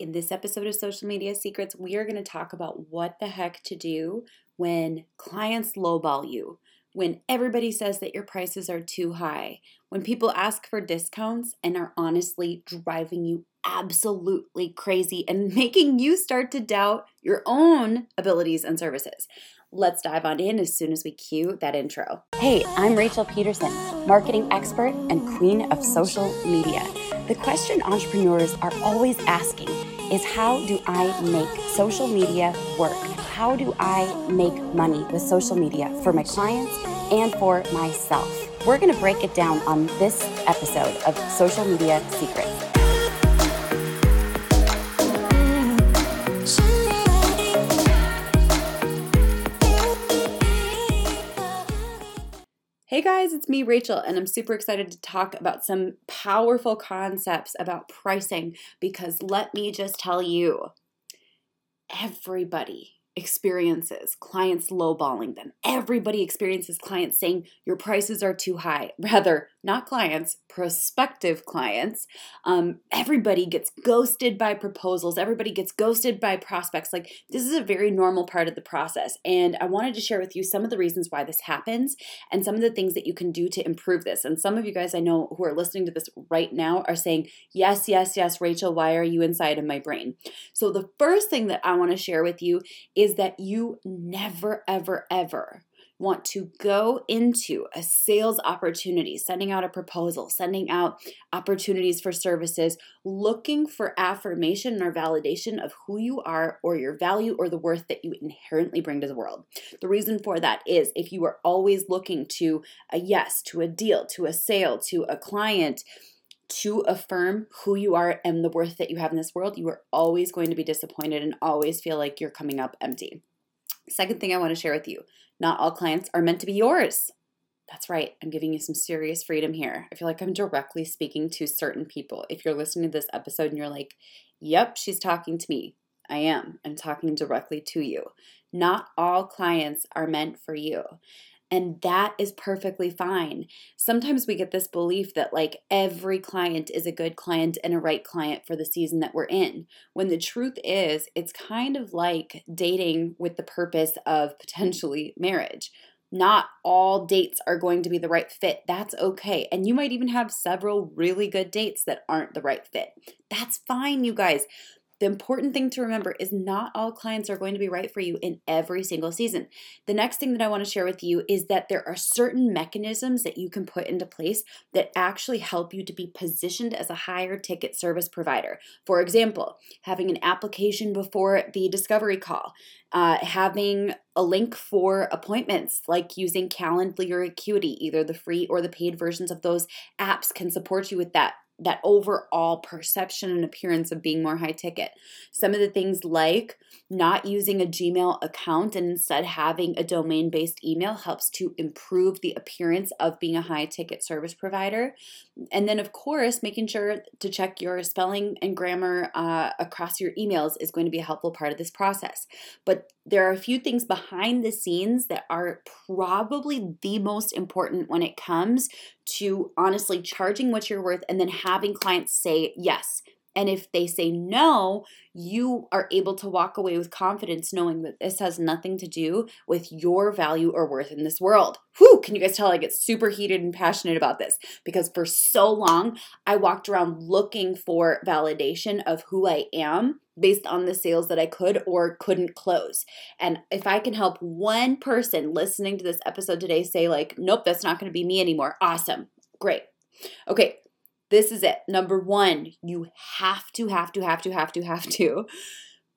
In this episode of Social Media Secrets, we are going to talk about what the heck to do when clients lowball you, when everybody says that your prices are too high, when people ask for discounts and are honestly driving you absolutely crazy and making you start to doubt your own abilities and services. Let's dive on in as soon as we cue that intro. Hey, I'm Rachel Pedersen, marketing expert and queen of social media. The question entrepreneurs are always asking is how do I make social media work? How do I make money with social media for my clients and for myself? We're going to break it down on this episode of Social Media Secrets. Hey guys, it's me, Rachel, and I'm super excited to talk about some powerful concepts about pricing because let me just tell you, everybody experiences clients lowballing them. Everybody experiences clients saying your prices are too high. Rather, not clients, prospective clients. Um, everybody gets ghosted by proposals. Everybody gets ghosted by prospects. Like, this is a very normal part of the process. And I wanted to share with you some of the reasons why this happens and some of the things that you can do to improve this. And some of you guys I know who are listening to this right now are saying, Yes, yes, yes, Rachel, why are you inside of my brain? So, the first thing that I want to share with you is that you never, ever, ever want to go into a sales opportunity, sending out a proposal, sending out opportunities for services, looking for affirmation or validation of who you are or your value or the worth that you inherently bring to the world. The reason for that is if you are always looking to a yes, to a deal, to a sale, to a client, to affirm who you are and the worth that you have in this world, you are always going to be disappointed and always feel like you're coming up empty. Second thing I want to share with you not all clients are meant to be yours. That's right, I'm giving you some serious freedom here. I feel like I'm directly speaking to certain people. If you're listening to this episode and you're like, yep, she's talking to me, I am. I'm talking directly to you. Not all clients are meant for you. And that is perfectly fine. Sometimes we get this belief that, like, every client is a good client and a right client for the season that we're in. When the truth is, it's kind of like dating with the purpose of potentially marriage. Not all dates are going to be the right fit. That's okay. And you might even have several really good dates that aren't the right fit. That's fine, you guys. The important thing to remember is not all clients are going to be right for you in every single season. The next thing that I want to share with you is that there are certain mechanisms that you can put into place that actually help you to be positioned as a higher ticket service provider. For example, having an application before the discovery call, uh, having a link for appointments, like using Calendly or Acuity, either the free or the paid versions of those apps can support you with that that overall perception and appearance of being more high ticket. Some of the things like not using a Gmail account and instead having a domain based email helps to improve the appearance of being a high ticket service provider. And then, of course, making sure to check your spelling and grammar uh, across your emails is going to be a helpful part of this process. But there are a few things behind the scenes that are probably the most important when it comes to honestly charging what you're worth and then having clients say yes. And if they say no, you are able to walk away with confidence knowing that this has nothing to do with your value or worth in this world. Whew, can you guys tell I get super heated and passionate about this? Because for so long, I walked around looking for validation of who I am based on the sales that I could or couldn't close. And if I can help one person listening to this episode today say, like, nope, that's not going to be me anymore, awesome, great. Okay, this is it. Number one, you have to, have to, have to, have to, have to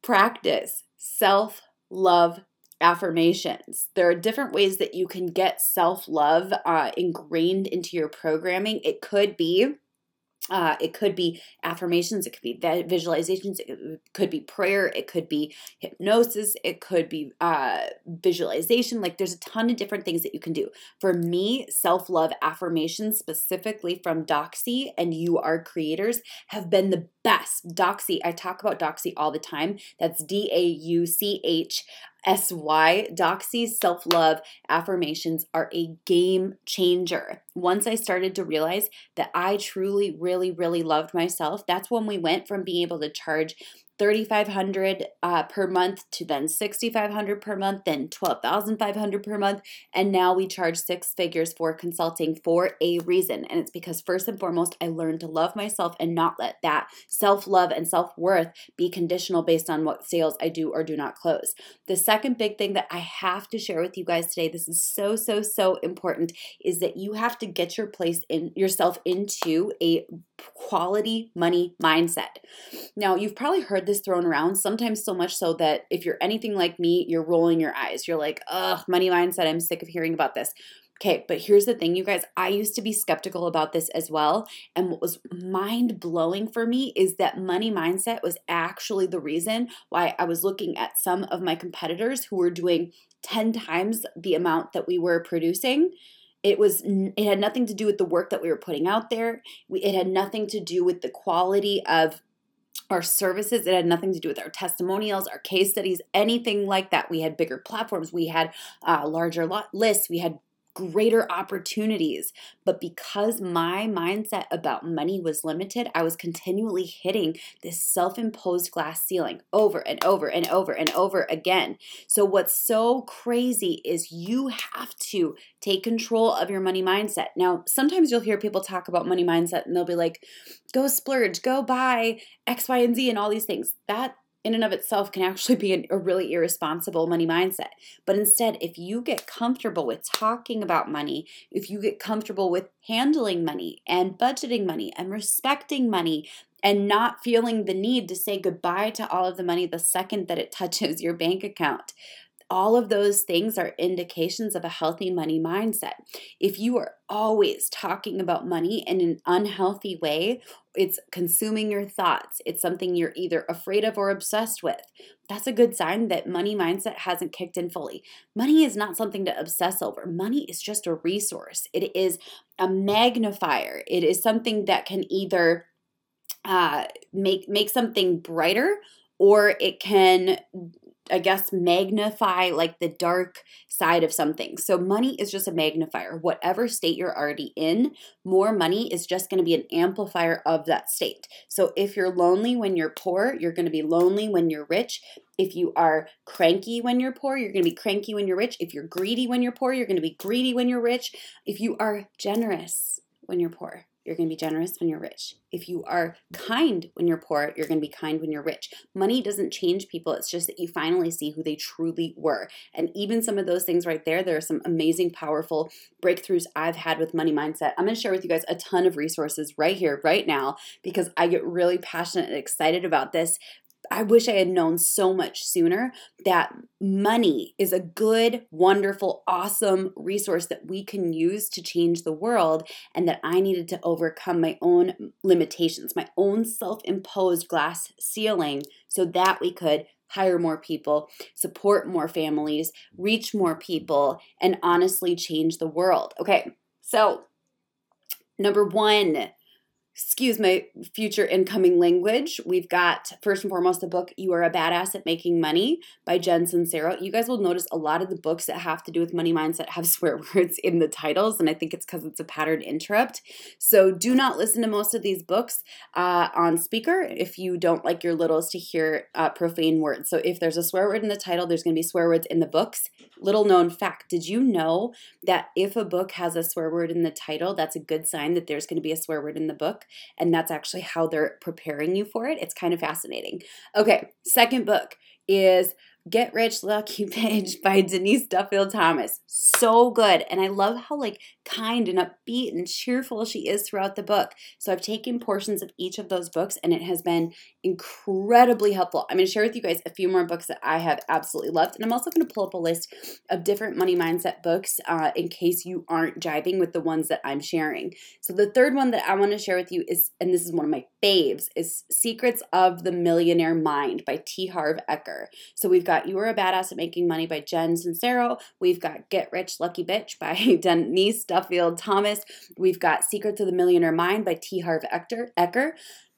practice self love affirmations. There are different ways that you can get self love uh, ingrained into your programming. It could be uh, it could be affirmations, it could be visualizations, it could be prayer, it could be hypnosis, it could be uh, visualization. Like there's a ton of different things that you can do. For me, self love affirmations, specifically from Dauchsy and You Are Creators, have been the best. Dauchsy, I talk about Dauchsy all the time. That's D A U C H SY, Dauchsy's self love affirmations are a game changer. Once I started to realize that I truly, really, really loved myself, that's when we went from being able to charge 3500 uh, per month to then 6500 per month then 12500 per month and now we charge six figures for consulting for a reason and it's because first and foremost i learned to love myself and not let that self-love and self-worth be conditional based on what sales i do or do not close. The second big thing that i have to share with you guys today this is so so so important is that you have to get your place in yourself into a quality money mindset. Now you've probably heard heard this thrown around, sometimes so much so that if you're anything like me, you're rolling your eyes. You're like, ugh, money mindset, I'm sick of hearing about this. Okay, but here's the thing, you guys. I used to be skeptical about this as well. And what was mind blowing for me is that money mindset was actually the reason why I was looking at some of my competitors who were doing 10 times the amount that we were producing it was it had nothing to do with the work that we were putting out there it had nothing to do with the quality of our services. It had nothing to do with our testimonials, our case studies, anything like that. We had bigger platforms, we had uh, larger lists, we had greater opportunities. But because my mindset about money was limited, I was continually hitting this self imposed glass ceiling over and over and over and over again. So, what's so crazy is you have to take control of your money mindset. Now, sometimes you'll hear people talk about money mindset and they'll be like, go splurge, go buy X, Y, and Z, and all these things. That in and of itself can actually be a really irresponsible money mindset. But instead, if you get comfortable with talking about money, if you get comfortable with handling money and budgeting money and respecting money and not feeling the need to say goodbye to all of the money the second that it touches your bank account, all of those things are indications of a healthy money mindset. If you are always talking about money in an unhealthy way, it's consuming your thoughts, it's something you're either afraid of or obsessed with. That's a good sign that money mindset hasn't kicked in fully. Money is not something to obsess over. Money is just a resource. It is a magnifier. It is something that can either uh, make make something brighter or it can I guess, magnify like the dark side of something. So, money is just a magnifier. Whatever state you're already in, more money is just going to be an amplifier of that state. So, if you're lonely when you're poor, you're going to be lonely when you're rich. If you are cranky when you're poor, you're going to be cranky when you're rich. If you're greedy when you're poor, you're going to be greedy when you're rich. If you are generous when you're poor, you're going to be generous when you're rich. If you are kind when you're poor, you're going to be kind when you're rich. Money doesn't change people. It's just that you finally see who they truly were. And even some of those things right there, there are some amazing, powerful breakthroughs I've had with money mindset. I'm going to share with you guys a ton of resources right here, right now, because I get really passionate and excited about this I wish I had known so much sooner that money is a good, wonderful, awesome resource that we can use to change the world, and that I needed to overcome my own limitations, my own self imposed glass ceiling, so that we could hire more people, support more families, reach more people, and honestly change the world. Okay, so number one, excuse my future incoming language. We've got first and foremost the book You Are a Badass at Making Money by Jen Sincero. You guys will notice a lot of the books that have to do with money mindset have swear words in the titles, and I think it's because it's a pattern interrupt. So do not listen to most of these books uh, on speaker if you don't like your littles to hear uh, profane words. So if there's a swear word in the title, there's going to be swear words in the books. Little known fact did you know that if a book has a swear word in the title, that's a good sign that there's going to be a swear word in the book? And that's actually how they're preparing you for it. It's kind of fascinating. Okay, second book is Get Rich Lucky Bitch by Denise Duffield Thomas. So good. And I love how like kind and upbeat and cheerful she is throughout the book. So I've taken portions of each of those books and it has been incredibly helpful. I'm going to share with you guys a few more books that I have absolutely loved. And I'm also going to pull up a list of different money mindset books uh, in case you aren't jiving with the ones that I'm sharing. So the third one that I want to share with you is, and this is one of my faves, is Secrets of the Millionaire Mind by T. Harv Eker. So we've got You Are a Badass at Making Money by Jen Sincero. We've got Get Rich Lucky Bitch by Denise Duffield Thomas. We've got Secrets of the Millionaire Mind by T. Harv Eker.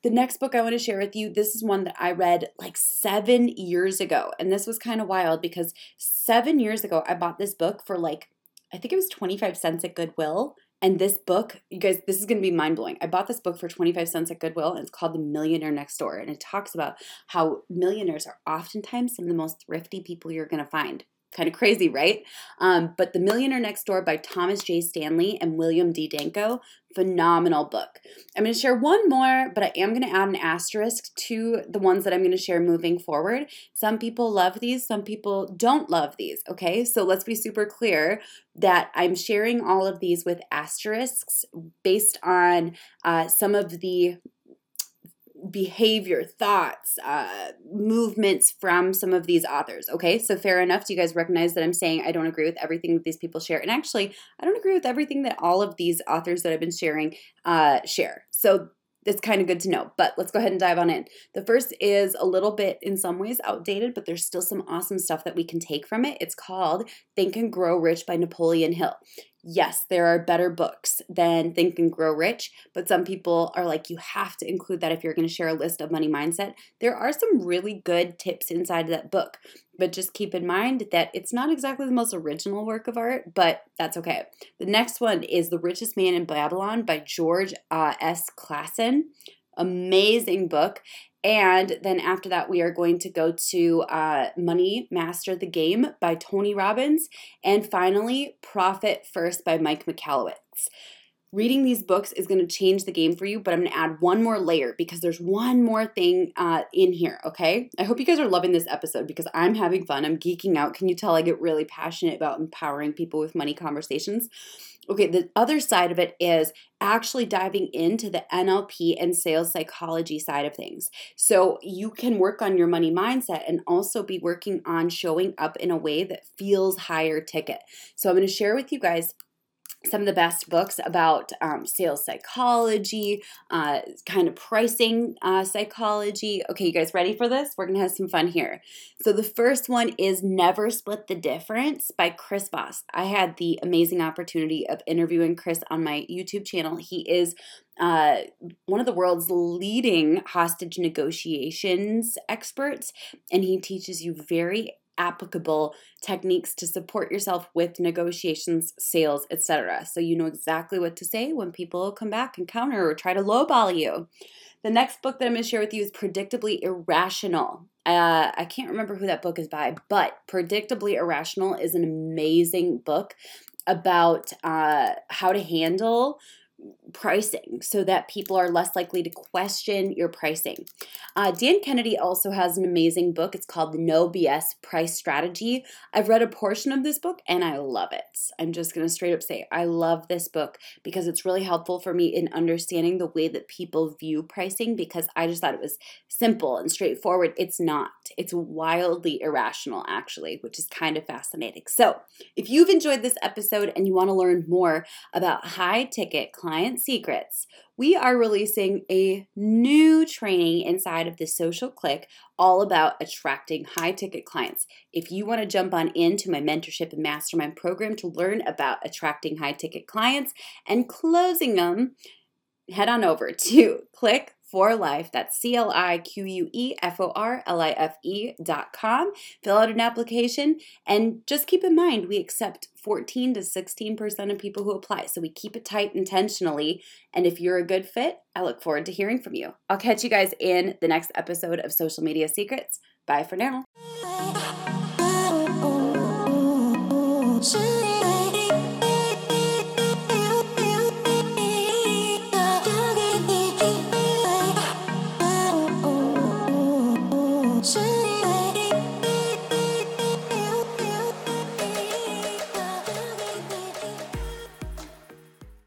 The next book I want to share with you, this is one that I read like seven years ago. And this was kind of wild because seven years ago, I bought this book for like, I think it was 25 cents at Goodwill And this book, you guys, this is going to be mind blowing. I bought this book for 25 cents at Goodwill, and it's called The Millionaire Next Door. And it talks about how millionaires are oftentimes some of the most thrifty people you're going to find. Kind of crazy, right? Um, but The Millionaire Next Door by Thomas J. Stanley and William D. Danko, phenomenal book. I'm going to share one more, but I am going to add an asterisk to the ones that I'm going to share moving forward. Some people love these, some people don't love these, okay? So let's be super clear that I'm sharing all of these with asterisks based on uh, some of the behavior, thoughts, uh, movements from some of these authors. Okay, so fair enough. Do you guys recognize that I'm saying I don't agree with everything that these people share? And actually, I don't agree with everything that all of these authors that I've been sharing uh, share. So it's kind of good to know, but let's go ahead and dive on in. The first is a little bit, in some ways, outdated, but there's still some awesome stuff that we can take from it. It's called Think and Grow Rich by Napoleon Hill yes, there are better books than Think and Grow Rich, but some people are like, you have to include that if you're going to share a list of money mindset. There are some really good tips inside that book, but just keep in mind that it's not exactly the most original work of art, but that's okay. The next one is The Richest Man in Babylon by George uh, S. Clason. Amazing book. And then after that, we are going to go to uh, Money Master the Game by Tony Robbins. And finally, Profit First by Mike Michalowicz. Reading these books is going to change the game for you, but I'm going to add one more layer because there's one more thing uh, in here, okay? I hope you guys are loving this episode because I'm having fun. I'm geeking out. Can you tell I get really passionate about empowering people with money conversations? Okay, the other side of it is actually diving into the NLP and sales psychology side of things. So you can work on your money mindset and also be working on showing up in a way that feels higher ticket. So I'm going to share with you guys some of the best books about um, sales psychology, uh, kind of pricing uh, psychology. Okay, you guys ready for this? We're gonna have some fun here. So, the first one is Never Split the Difference by Chris Voss. I had the amazing opportunity of interviewing Chris on my YouTube channel. He is uh, one of the world's leading hostage negotiations experts, and he teaches you very applicable techniques to support yourself with negotiations, sales, etc. So you know exactly what to say when people come back and counter or try to lowball you. The next book that I'm going to share with you is Predictably Irrational. Uh, I can't remember who that book is by, but Predictably Irrational is an amazing book about uh, how to handle pricing so that people are less likely to question your pricing. Uh, Dan Kennedy also has an amazing book. It's called The No BS Price Strategy. I've read a portion of this book and I love it. I'm just going to straight up say I love this book because it's really helpful for me in understanding the way that people view pricing because I just thought it was simple and straightforward. It's not, it's wildly irrational, actually, which is kind of fascinating. So, if you've enjoyed this episode and you want to learn more about high ticket client secrets, we are releasing a new training inside of the Social Clique all about attracting high ticket clients. If you want to jump on into my mentorship and mastermind program to learn about attracting high ticket clients and closing them, head on over to click for life. That's C L I Q U E F O R L I F E dot com. Fill out an application and just keep in mind we accept 14 to 16% of people who apply. So we keep it tight intentionally. And if you're a good fit, I look forward to hearing from you. I'll catch you guys in the next episode of Social Media Secrets. Bye for now.